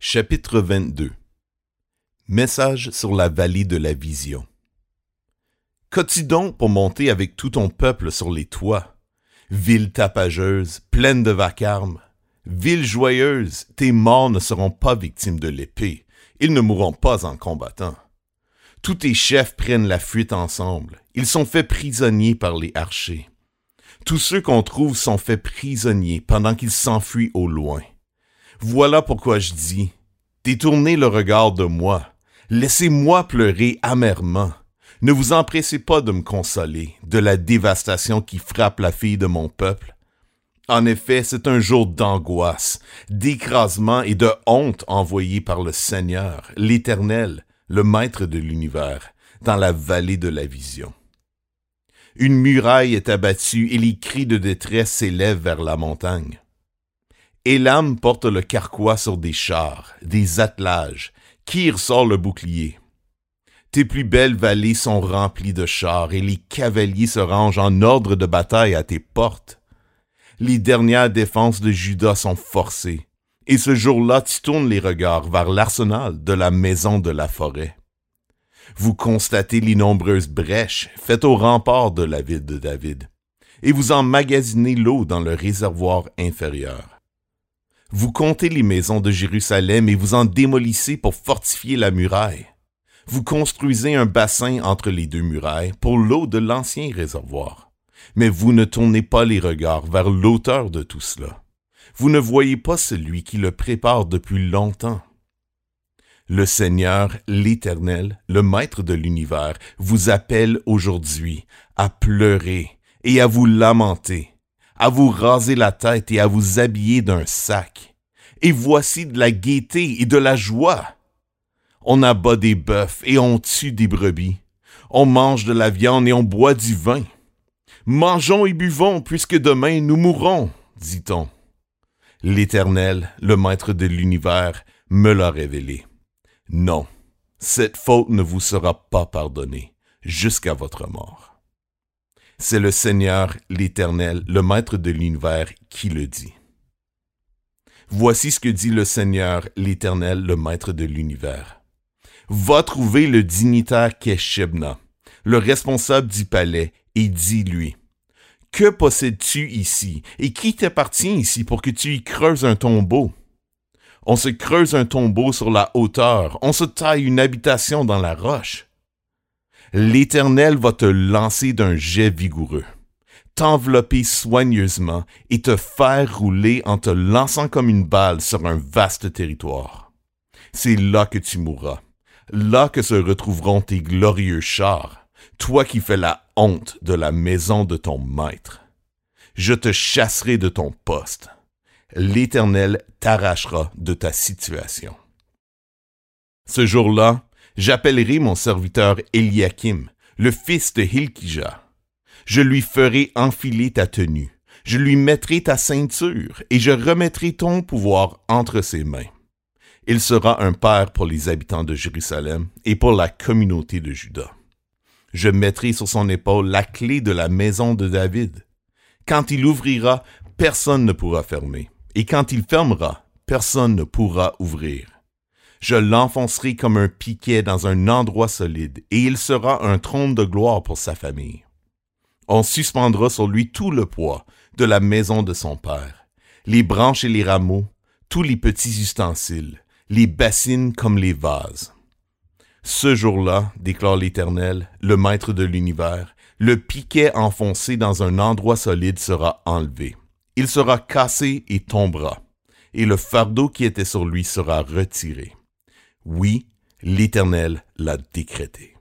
Chapitre 22 Message sur la vallée de la vision. Qu'as-tu donc pour monter avec tout ton peuple sur les toits? Ville tapageuse, pleine de vacarme. Ville joyeuse, tes morts ne seront pas victimes de l'épée. Ils ne mourront pas en combattant. Tous tes chefs prennent la fuite ensemble. Ils sont faits prisonniers par les archers. Tous ceux qu'on trouve sont faits prisonniers pendant qu'ils s'enfuient au loin. Voilà pourquoi je dis, détournez le regard de moi, laissez-moi pleurer amèrement. Ne vous empressez pas de me consoler de la dévastation qui frappe la fille de mon peuple. En effet, c'est un jour d'angoisse, d'écrasement et de honte envoyé par le Seigneur, l'Éternel, le Maître de l'univers, dans la vallée de la vision. Une muraille est abattue et les cris de détresse s'élèvent vers la montagne. Elam porte le carquois sur des chars, des attelages. Kir sort le bouclier? Tes plus belles vallées sont remplies de chars et les cavaliers se rangent en ordre de bataille à tes portes. Les dernières défenses de Juda sont forcées, et ce jour-là tu tournes les regards vers l'arsenal de la maison de la forêt. Vous constatez les nombreuses brèches faites au rempart de la ville de David, et vous emmagasinez l'eau dans le réservoir inférieur. Vous comptez les maisons de Jérusalem et vous en démolissez pour fortifier la muraille. Vous construisez un bassin entre les deux murailles pour l'eau de l'ancien réservoir. Mais vous ne tournez pas les regards vers l'auteur de tout cela. Vous ne voyez pas celui qui le prépare depuis longtemps. Le Seigneur, l'Éternel, le Maître de l'univers, vous appelle aujourd'hui à pleurer et à vous lamenter à vous raser la tête et à vous habiller d'un sac. Et voici de la gaieté et de la joie. On abat des bœufs et on tue des brebis. On mange de la viande et on boit du vin. Mangeons et buvons, puisque demain nous mourrons, dit-on. L'Éternel, le Maître de l'univers, me l'a révélé. Non, cette faute ne vous sera pas pardonnée jusqu'à votre mort. C'est le Seigneur, l'Éternel, le Maître de l'univers, qui le dit. Voici ce que dit le Seigneur, l'Éternel, le Maître de l'univers. Va trouver le dignitaire Keshebna, le responsable du palais, et dis-lui, Que possèdes-tu ici, et qui t'appartient ici pour que tu y creuses un tombeau? On se creuse un tombeau sur la hauteur, on se taille une habitation dans la roche l'Éternel va te lancer d'un jet vigoureux, t'envelopper soigneusement et te faire rouler en te lançant comme une balle sur un vaste territoire. C'est là que tu mourras, là que se retrouveront tes glorieux chars, toi qui fais la honte de la maison de ton maître. Je te chasserai de ton poste. L'Éternel t'arrachera de ta situation. Ce jour-là, J'appellerai mon serviteur Eliakim, le fils de Hilkija. Je lui ferai enfiler ta tenue, je lui mettrai ta ceinture, et je remettrai ton pouvoir entre ses mains. Il sera un père pour les habitants de Jérusalem et pour la communauté de Juda. Je mettrai sur son épaule la clé de la maison de David. Quand il ouvrira, personne ne pourra fermer, et quand il fermera, personne ne pourra ouvrir. Je l'enfoncerai comme un piquet dans un endroit solide, et il sera un trône de gloire pour sa famille. On suspendra sur lui tout le poids de la maison de son père, les branches et les rameaux, tous les petits ustensiles, les bassines comme les vases. Ce jour-là, déclare l'Éternel, le Maître de l'univers, le piquet enfoncé dans un endroit solide sera enlevé. Il sera cassé et tombera, et le fardeau qui était sur lui sera retiré. Oui, l'Éternel l'a décrété.